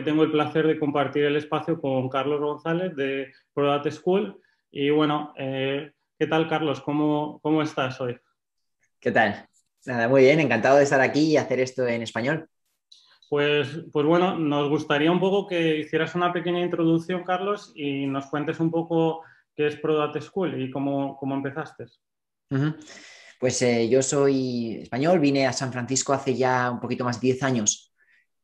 hoy tengo el placer de compartir el espacio con Carlos González de Product School. Y bueno, eh, ¿qué tal Carlos? ¿Cómo, ¿Cómo estás hoy? ¿Qué tal? Nada, muy bien, encantado de estar aquí y hacer esto en español. Pues, pues bueno, nos gustaría un poco que hicieras una pequeña introducción, Carlos, y nos cuentes un poco qué es Product School y cómo, cómo empezaste. Pues eh, yo soy español, vine a San Francisco hace ya un poquito más de 10 años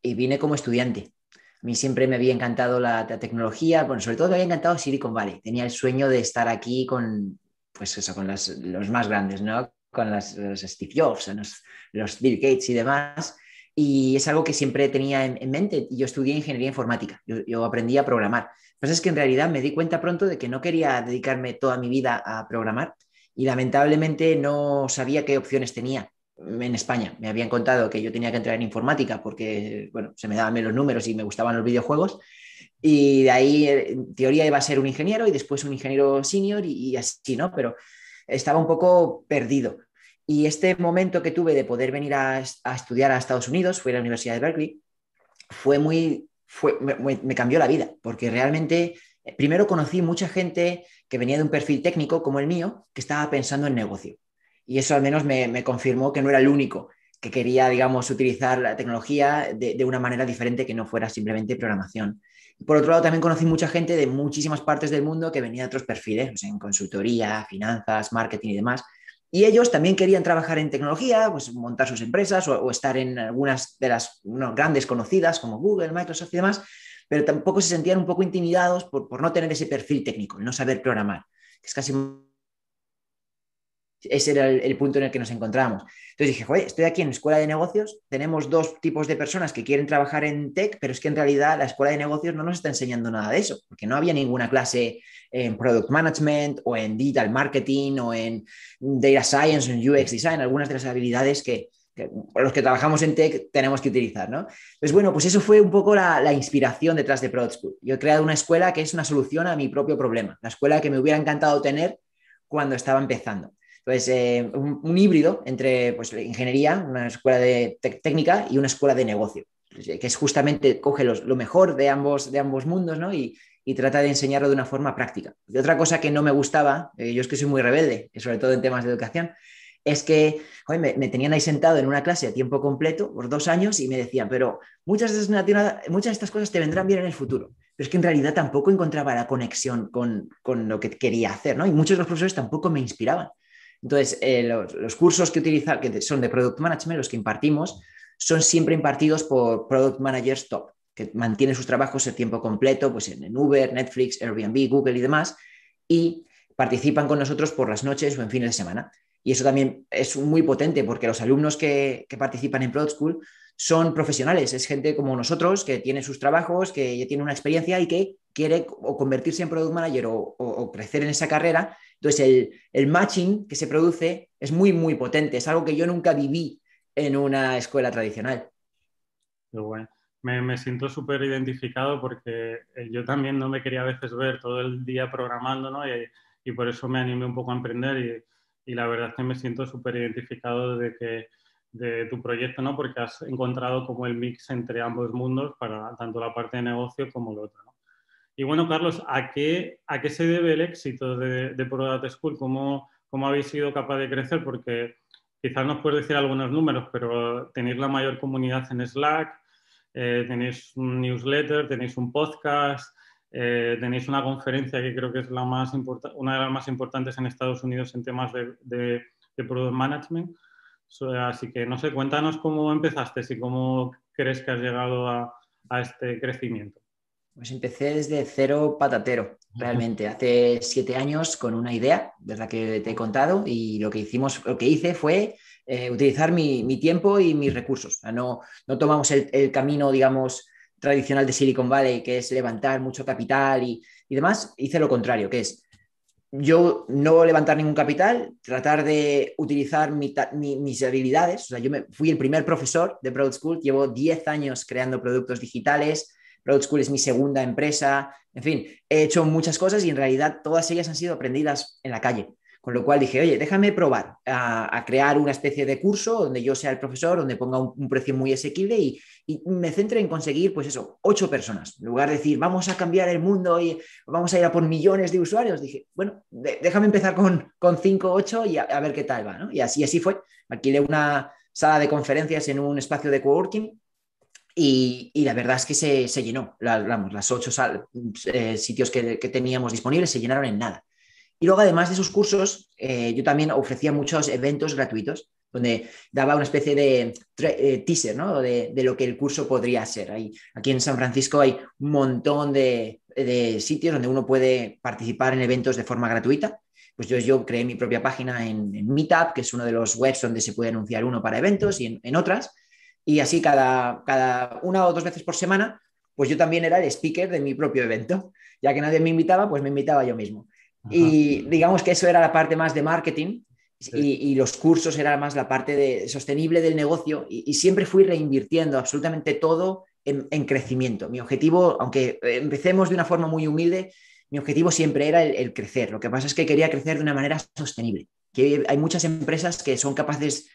y vine como estudiante. A mí siempre me había encantado la, tecnología, bueno, sobre todo me había encantado Silicon Valley. Tenía el sueño de estar aquí con, pues eso, con los más grandes, ¿no? Con los Steve Jobs, los, Bill Gates y demás. Y es algo que siempre tenía en, mente. Yo estudié ingeniería informática, yo, yo aprendí a programar. Lo que pasa es que en realidad me di cuenta pronto de que no quería dedicarme toda mi vida a programar y lamentablemente no sabía qué opciones tenía en España. Me habían contado que yo tenía que entrar en informática porque, bueno, se me daban los números y me gustaban los videojuegos. Y de ahí, en teoría, iba a ser un ingeniero y después un ingeniero senior y, así, ¿no? Pero estaba un poco perdido. Y este momento que tuve de poder venir a, estudiar a Estados Unidos, fue a la Universidad de Berkeley, fue muy, fue, me, cambió la vida, porque realmente, eh, primero conocí mucha gente que venía de un perfil técnico como el mío, que estaba pensando en negocio. Y eso al menos me, confirmó que no era el único que quería, digamos, utilizar la tecnología de, una manera diferente que no fuera simplemente programación. Por otro lado, también conocí mucha gente de muchísimas partes del mundo que venía de otros perfiles, en consultoría, finanzas, marketing y demás. Y ellos también querían trabajar en tecnología, pues montar sus empresas o, estar en algunas de las grandes conocidas como Google, Microsoft y demás, pero tampoco se sentían un poco intimidados por, por no tener ese perfil técnico, no saber programar, que es casi ese era el, punto en el que nos encontramos. Entonces dije, joder, estoy aquí en escuela de negocios, tenemos dos tipos de personas que quieren trabajar en tech, pero es que en realidad la escuela de negocios no nos está enseñando nada de eso, porque no había ninguna clase en product management o en digital marketing o en data science o en UX design, algunas de las habilidades que, los que trabajamos en tech tenemos que utilizar, ¿no? Bueno, pues eso fue un poco la, la, inspiración detrás de Product School. Yo he creado una escuela que es una solución a mi propio problema, la escuela que me hubiera encantado tener cuando estaba empezando pues, eh, un, híbrido entre pues, ingeniería, una escuela de técnica y una escuela de negocio, pues, que es justamente coge lo mejor de ambos, de ambos mundos ¿no? y, trata de enseñarlo de una forma práctica. Y otra cosa que no me gustaba, eh, yo es que soy muy rebelde, sobre todo en temas de educación, es que me, tenían ahí sentado en una clase a tiempo completo por dos años y me decían, pero muchas de, estas, muchas de estas cosas te vendrán bien en el futuro. Pero es que en realidad tampoco encontraba la conexión con, con lo que quería hacer, ¿no? Y muchos de los profesores tampoco me inspiraban. Entonces, eh, los, cursos que utilizar, que son de Product Management, los que impartimos, son siempre impartidos por Product Managers Top, que mantienen sus trabajos a tiempo completo, pues en Uber, Netflix, Airbnb, Google y demás, y participan con nosotros por las noches o en fines de semana. Y eso también es muy potente porque los alumnos que, participan en Product School son profesionales, es gente como nosotros que tiene sus trabajos, que ya tiene una experiencia y que quiere o convertirse en Product Manager o crecer en esa carrera entonces, el, matching que se produce es muy, muy potente. Es algo que yo nunca viví en una escuela tradicional. bueno. Me, siento súper identificado porque eh, yo también no me quería a veces ver todo el día programando, ¿no? Y, por eso me animé un poco a emprender y, la verdad es que me siento súper identificado de que de tu proyecto, ¿no? Porque has encontrado como el mix entre ambos mundos para tanto la parte de negocio como el otro, ¿no? Y bueno, Carlos, ¿a qué, a qué se debe el éxito de, de Product School? ¿Cómo, ¿Cómo habéis sido capaz de crecer? Porque quizás nos puedes decir algunos números, pero tenéis la mayor comunidad en Slack, eh, tenéis un newsletter, tenéis un podcast, eh, tenéis una conferencia que creo que es la más una de las más importantes en Estados Unidos en temas de, de, product management. Así que, no sé, cuéntanos cómo empezaste y cómo crees que has llegado a, a este crecimiento. Pues empecé desde cero patatero, realmente. Hace siete años con una idea, ¿verdad? Que te he contado y lo que hicimos, lo que hice fue eh, utilizar mi, tiempo y mis recursos. no, no tomamos el, camino, digamos, tradicional de Silicon Valley, que es levantar mucho capital y, demás. Hice lo contrario, que es yo no levantar ningún capital, tratar de utilizar mis habilidades. O sea, yo me, fui el primer profesor de Broad School, llevo 10 años creando productos digitales, Road School es mi segunda empresa, en fin, he hecho muchas cosas y en realidad todas ellas han sido aprendidas en la calle. Con lo cual dije, oye, déjame probar a, crear una especie de curso donde yo sea el profesor, donde ponga un, precio muy asequible y, me centre en conseguir, pues eso, ocho personas. En lugar de decir, vamos a cambiar el mundo y vamos a ir a por millones de usuarios, dije, bueno, déjame empezar con, con cinco, ocho y a, ver qué tal va, ¿no? Y así, así fue. Alquilé una sala de conferencias en un espacio de coworking y, la verdad es que se, llenó. vamos, las ocho eh, sitios que teníamos disponibles se llenaron en nada. Y luego, además de esos cursos, eh, yo también ofrecía muchos eventos gratuitos donde daba una especie de eh, teaser de, lo que el curso podría ser. aquí en San Francisco hay un montón de, sitios donde uno puede participar en eventos de forma gratuita. Pues yo, yo creé mi propia página en, Meetup, que es uno de los webs donde se puede anunciar uno para eventos y en, otras. Y así cada, cada una o dos veces por semana, pues yo también era el speaker de mi propio evento. Ya que nadie me invitaba, pues me invitaba yo mismo. Y digamos que eso era la parte más de marketing y, los cursos era más la parte de sostenible del negocio y, siempre fui reinvirtiendo absolutamente todo en, crecimiento. Mi objetivo, aunque empecemos de una forma muy humilde, mi objetivo siempre era el, crecer. Lo que pasa es que quería crecer de una manera sostenible. Que hay muchas empresas que son capaces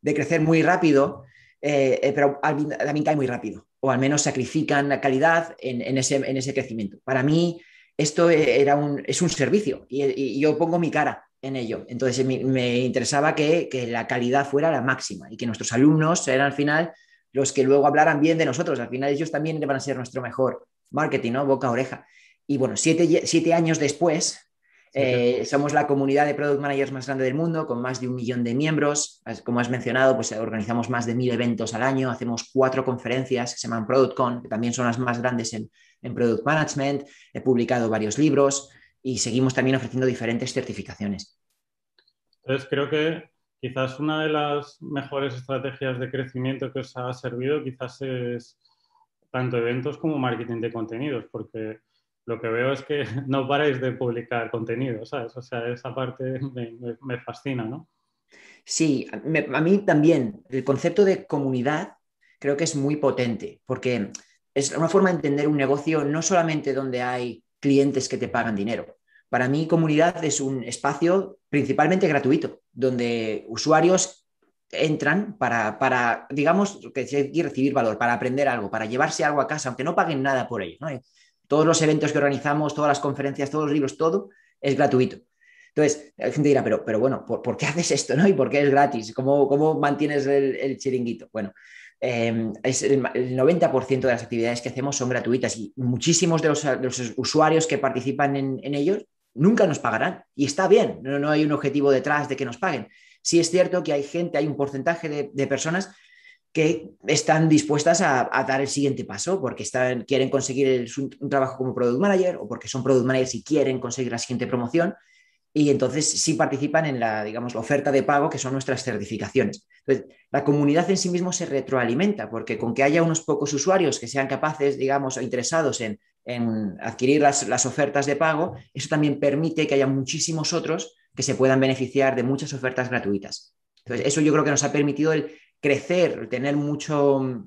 de crecer muy rápido, eh, eh, pero también caen muy rápido, o al menos sacrifican la calidad en, ese, en ese crecimiento. Para mí, esto era un, es un servicio y, yo pongo mi cara en ello. Entonces me, interesaba que, la calidad fuera la máxima y que nuestros alumnos eran al final los que luego hablaran bien de nosotros. Al final ellos también van a ser nuestro mejor marketing, ¿no? Boca a oreja. Y bueno, siete, años después, eh, somos la comunidad de product managers más grande del mundo, con más de un millón de miembros. Como has mencionado, pues organizamos más de mil eventos al año, hacemos cuatro conferencias que se llaman ProductCon, que también son las más grandes en, en Product Management, he publicado varios libros y seguimos también ofreciendo diferentes certificaciones. Entonces, creo que quizás una de las mejores estrategias de crecimiento que os ha servido quizás es tanto eventos como marketing de contenidos, porque lo que veo es que no paráis de publicar contenido, ¿sabes? O sea, esa parte me, fascina, ¿no? Sí, a mí también el concepto de comunidad creo que es muy potente, porque es una forma de entender un negocio no solamente donde hay clientes que te pagan dinero. Para mí, comunidad es un espacio principalmente gratuito, donde usuarios entran para, digamos, que recibir valor, para aprender algo, para llevarse algo a casa, aunque no paguen nada por ello. Todos los eventos que organizamos, todas las conferencias, todos los libros, todo es gratuito. Entonces, la gente dirá, pero, pero bueno, ¿por, qué haces esto? ¿no? ¿Y por qué es gratis? ¿Cómo, cómo mantienes el, el chiringuito? Bueno, Em, es el, 90% de las actividades que hacemos son gratuitas y muchísimos de los, usuarios que participan en, ellos nunca nos pagarán. Y está bien, no, hay un objetivo detrás de que nos paguen. Sí es cierto que hay gente, hay un porcentaje de, personas que están dispuestas a, dar el siguiente paso porque quieren conseguir un trabajo como product manager o porque son product managers y quieren conseguir la siguiente promoción y entonces sí participan en la, digamos, la oferta de pago, que son nuestras certificaciones. Entonces, la comunidad en sí mismo se retroalimenta, porque con que haya unos pocos usuarios que sean capaces, digamos, o interesados en, adquirir las, ofertas de pago, eso también permite que haya muchísimos otros que se puedan beneficiar de muchas ofertas gratuitas. Entonces, eso yo creo que nos ha permitido el crecer, tener mucho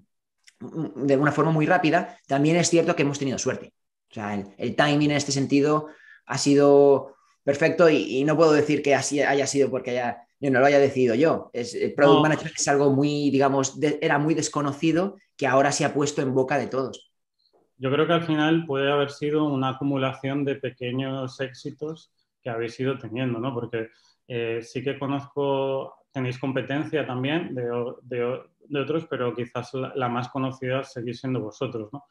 de una forma muy rápida. También es cierto que hemos tenido suerte. O sea, el, el timing en este sentido ha sido perfecto y, no puedo decir que así haya sido porque haya, yo no lo haya decidido yo. Es, el Product Management es algo muy, digamos, era muy desconocido que ahora se ha puesto en boca de todos. Yo creo que al final puede haber sido una acumulación de pequeños éxitos que habéis ido teniendo, ¿no? Porque eh, sí que conozco, tenéis competencia también de, otros, pero quizás la, más conocida seguís siendo vosotros, ¿no?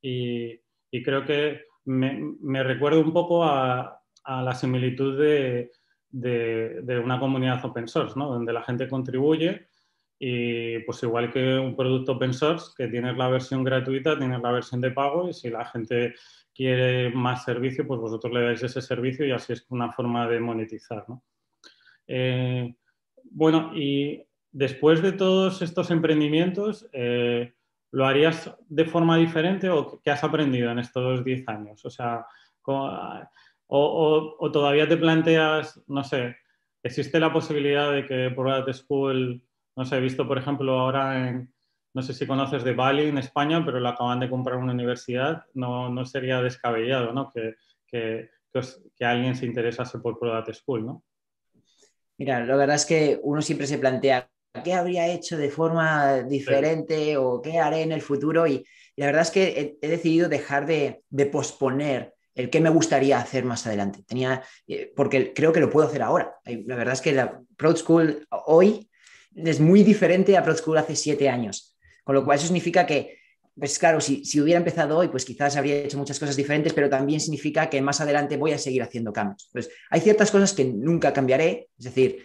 Y, creo que me, me recuerdo un poco a, a la similitud de, una comunidad open source, ¿no? donde la gente contribuye y pues igual que un producto open source, que tienes la versión gratuita, tienes la versión de pago y si la gente quiere más servicio, pues vosotros le dais ese servicio y así es una forma de monetizar. Eh, bueno, y después de todos estos emprendimientos, eh, ¿lo harías de forma diferente o qué has aprendido en estos 10 años? O sea, o, todavía te planteas, no sé, existe la posibilidad de que Product School, no sé, he visto por ejemplo ahora en, no sé si conoces de Bali en España, pero la acaban de comprar una universidad, no, no sería descabellado, ¿no? Que, que, que, alguien se interesase por Product School, ¿no? Mira, la verdad es que uno siempre se plantea qué habría hecho de forma diferente o qué haré en el futuro y, la verdad es que he, decidido dejar de, posponer el qué me gustaría hacer más adelante. Tenía, eh, porque creo que lo puedo hacer ahora. La verdad es que la Proud School hoy es muy diferente a Proud School hace siete años. Con lo cual eso significa que, pues claro, si, si, hubiera empezado hoy, pues quizás habría hecho muchas cosas diferentes, pero también significa que más adelante voy a seguir haciendo cambios. Pues hay ciertas cosas que nunca cambiaré, es decir,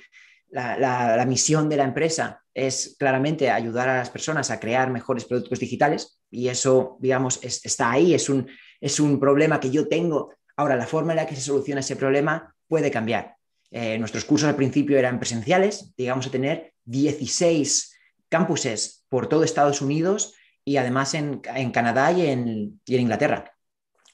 la, misión de la empresa es claramente ayudar a las personas a crear mejores productos digitales y eso, digamos, está ahí, es un, es un problema que yo tengo. Ahora, la forma en la que se soluciona ese problema puede cambiar. Eh, nuestros cursos al principio eran presenciales, digamos a tener 16 campuses por todo Estados Unidos y además en, Canadá y en, y en Inglaterra.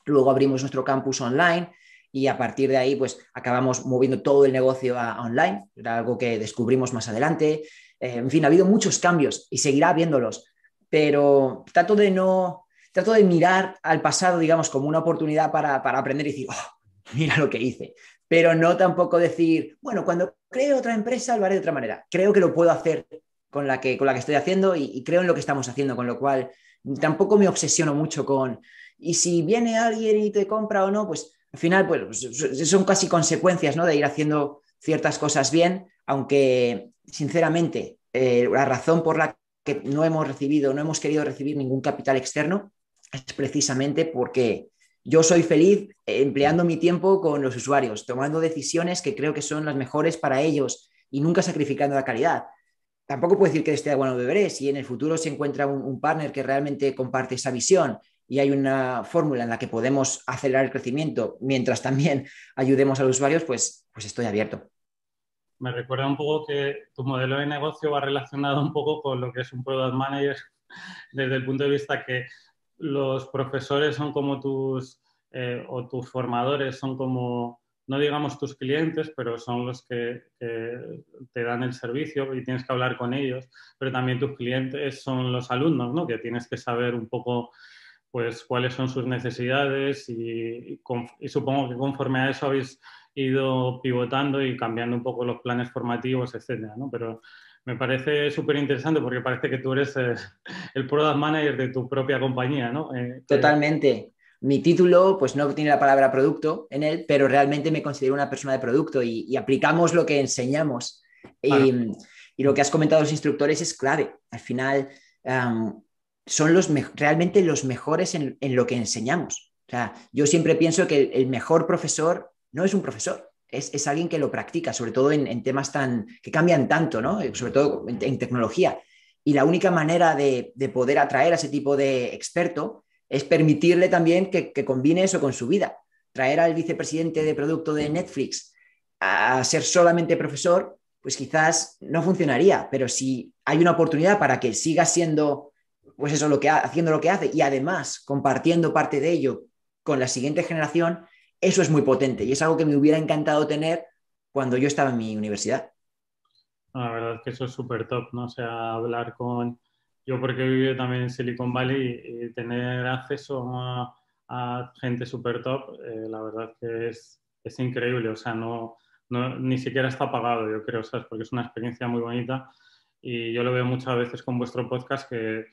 Luego abrimos nuestro campus online y a partir de ahí pues acabamos moviendo todo el negocio a, online, era algo que descubrimos más adelante. Eh, en fin, ha habido muchos cambios y seguirá habiéndolos, pero trato de no, trato de mirar al pasado, digamos, como una oportunidad para, aprender y decir, oh, mira lo que hice, pero no tampoco decir, bueno, cuando cree otra empresa lo haré de otra manera. Creo que lo puedo hacer con la que, con la que estoy haciendo y, creo en lo que estamos haciendo, con lo cual tampoco me obsesiono mucho con, y si viene alguien y te compra o no, pues al final, pues son casi consecuencias ¿no? de ir haciendo ciertas cosas bien, aunque sinceramente eh, la razón por la que no hemos recibido, no hemos querido recibir ningún capital externo es precisamente porque yo soy feliz empleando mi tiempo con los usuarios, tomando decisiones que creo que son las mejores para ellos y nunca sacrificando la calidad. Tampoco puedo decir que esté bueno beberé si en el futuro se encuentra un partner que realmente comparte esa visión y hay una fórmula en la que podemos acelerar el crecimiento mientras también ayudemos a los usuarios, pues, pues estoy abierto. Me recuerda un poco que tu modelo de negocio va relacionado un poco con lo que es un product manager desde el punto de vista que los profesores son como tus eh, o tus formadores son como no digamos tus clientes, pero son los que, te dan el servicio y tienes que hablar con ellos, pero también tus clientes son los alumnos, ¿no? Que tienes que saber un poco pues cuáles son sus necesidades y, supongo que conforme a eso habéis ido pivotando y cambiando un poco los planes formativos, etcétera, ¿no? Pero me parece súper interesante porque parece que tú eres el product manager de tu propia compañía, ¿no? Eh, Totalmente. Mi título, pues no tiene la palabra producto en él, pero realmente me considero una persona de producto y, aplicamos lo que enseñamos. Y, lo que has comentado los instructores es clave. Al final, son los realmente los mejores en, lo que enseñamos. O sea, yo siempre pienso que el, mejor profesor no es un profesor, es, alguien que lo practica, sobre todo en, temas tan, que cambian tanto, ¿no? Eh, sobre todo en, tecnología. Y la única manera de, poder atraer a ese tipo de experto es permitirle también que, combine eso con su vida. Traer al vicepresidente de producto de Netflix a ser solamente profesor, pues quizás no funcionaría, pero si hay una oportunidad para que siga siendo pues eso, lo que haciendo lo que hace y además compartiendo parte de ello con la siguiente generación, eso es muy potente y es algo que me hubiera encantado tener cuando yo estaba en mi universidad. La verdad es que eso es súper top, ¿no? O sea, hablar con... Yo porque he vivido también en Silicon Valley y, tener acceso a, gente súper top, eh, la verdad que es, es increíble, o sea, no, no, ni siquiera está pagado, yo creo, ¿sabes? Porque es una experiencia muy bonita y yo lo veo muchas veces con vuestro podcast que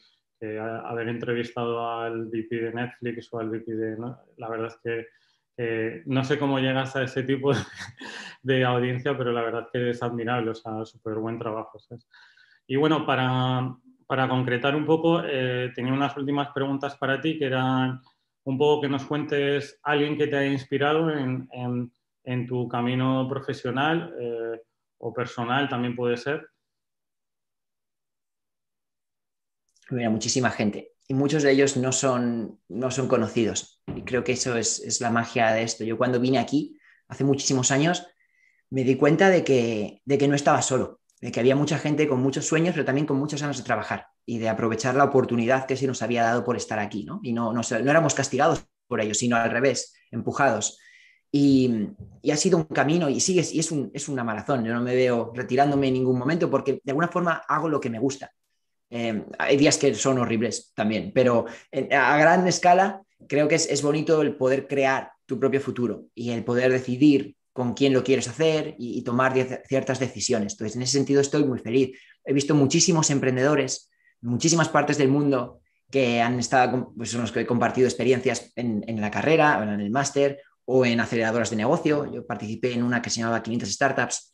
haber entrevistado al VP de Netflix o al VP de... La verdad es que no sé cómo llegas a ese tipo de, audiencia, pero la verdad es que es admirable, o sea, súper buen trabajo. Y bueno, para, para, concretar un poco, eh, tenía unas últimas preguntas para ti, que eran un poco que nos cuentes alguien que te haya inspirado en, tu camino profesional eh, o personal, también puede ser. Mira, muchísima gente. Y muchos de ellos no son, no son conocidos. Y creo que eso es, la magia de esto. Yo cuando vine aquí, hace muchísimos años, me di cuenta de que, de que no estaba solo, de que había mucha gente con muchos sueños, pero también con muchas ganas de trabajar y de aprovechar la oportunidad que se nos había dado por estar aquí. ¿no? Y no, no, éramos castigados por ello, sino al revés, empujados. Y, y, ha sido un camino y sigue, y es, un, es una maratón. Yo no me veo retirándome en ningún momento porque de alguna forma hago lo que me gusta. Em, hay días que son horribles también, pero a gran escala creo que es, bonito el poder crear tu propio futuro y el poder decidir con quién lo quieres hacer y, tomar ciertas decisiones. Entonces, en ese sentido estoy muy feliz. He visto muchísimos emprendedores, muchísimas partes del mundo que han estado, pues son los que he compartido experiencias en, la carrera, en el máster o en aceleradoras de negocio. Yo participé en una que se llamaba 500 Startups.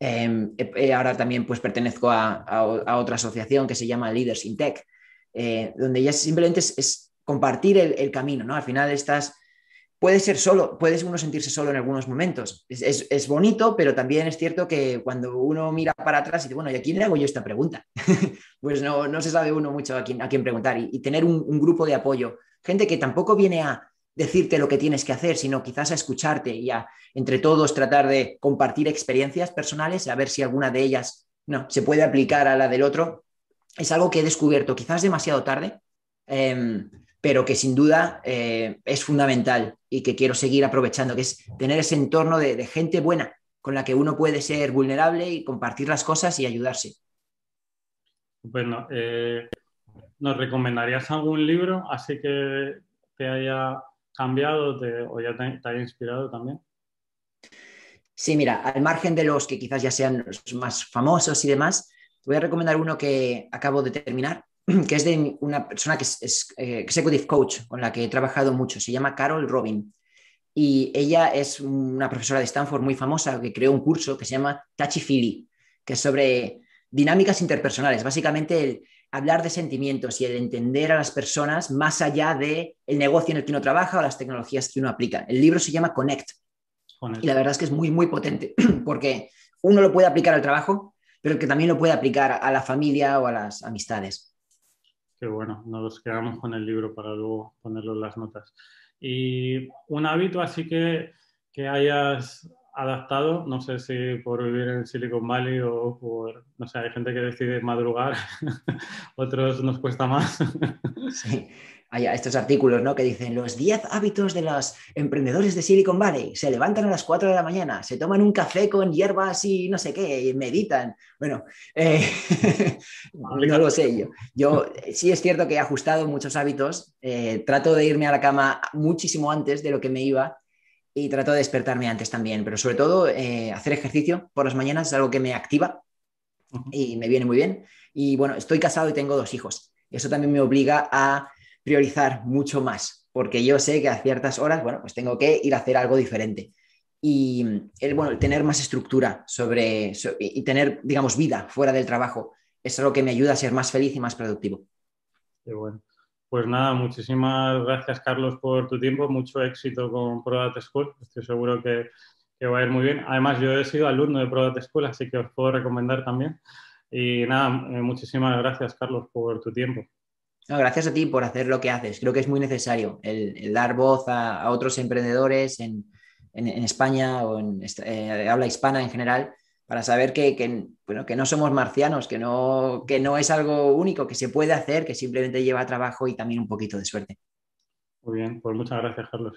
Em, ahora también pues pertenezco a, otra asociación que se llama Leaders in Tech, eh, donde ya simplemente es, compartir el, el, camino, ¿no? Al final estás puede ser solo, puede uno sentirse solo en algunos momentos. Es, bonito, pero también es cierto que cuando uno mira para atrás y dice, bueno, ¿y a quién le hago yo esta pregunta? pues no, no se sabe uno mucho a quién, a quién preguntar y, tener un, grupo de apoyo, gente que tampoco viene a decirte lo que tienes que hacer, sino quizás a escucharte y a entre todos tratar de compartir experiencias personales, a ver si alguna de ellas no, se puede aplicar a la del otro. Es algo que he descubierto quizás demasiado tarde. Em, pero que sin duda eh, es fundamental y que quiero seguir aprovechando, que es tener ese entorno de, gente buena con la que uno puede ser vulnerable y compartir las cosas y ayudarse. Bueno, eh, ¿nos recomendarías algún libro así que te haya cambiado o ya te, haya inspirado también? Sí, mira, al margen de los que quizás ya sean los más famosos y demás, te voy a recomendar uno que acabo de terminar, que es de una persona que es, eh, executive coach, con la que he trabajado mucho, se llama Carol Robin. Y ella es una profesora de Stanford muy famosa que creó un curso que se llama Touchy Feely, que es sobre dinámicas interpersonales, básicamente el hablar de sentimientos y el entender a las personas más allá del el negocio en el que uno trabaja o las tecnologías que uno aplica. El libro se llama Connect. Y la verdad es que es muy, muy potente porque uno lo puede aplicar al trabajo, pero que también lo puede aplicar a la familia o a las amistades bueno, nos quedamos con el libro para luego ponerlo en las notas. Y un hábito así que, que hayas adaptado, no sé si por vivir en Silicon Valley o por, no sé, hay gente que decide madrugar, otros nos cuesta más. sí, hay estos artículos ¿no? que dicen los 10 hábitos de los emprendedores de Silicon Valley. Se levantan a las 4 de la mañana, se toman un café con hierbas y no sé qué, y meditan. Bueno, eh, no lo sé yo. Yo sí es cierto que he ajustado muchos hábitos. Eh, trato de irme a la cama muchísimo antes de lo que me iba y trato de despertarme antes también. Pero sobre todo eh, hacer ejercicio por las mañanas es algo que me activa y me viene muy bien. Y bueno, estoy casado y tengo dos hijos. Eso también me obliga a priorizar mucho más, porque yo sé que a ciertas horas, bueno, pues tengo que ir a hacer algo diferente. Y el, bueno, tener más estructura sobre, y tener, digamos, vida fuera del trabajo es algo que me ayuda a ser más feliz y más productivo. Qué bueno. Pues nada, muchísimas gracias, Carlos, por tu tiempo. Mucho éxito con Product School. Estoy seguro que, que va a ir muy bien. Además, yo he sido alumno de Product School, así que os puedo recomendar también. Y nada, eh, muchísimas gracias, Carlos, por tu tiempo gracias a ti por hacer lo que haces. Creo que es muy necesario el, dar voz a, otros emprendedores en, España o en eh, habla hispana en general para saber que, bueno, que no somos marcianos, que no, que no es algo único, que se puede hacer, que simplemente lleva trabajo y también un poquito de suerte. Muy bien, pues muchas gracias, Carlos.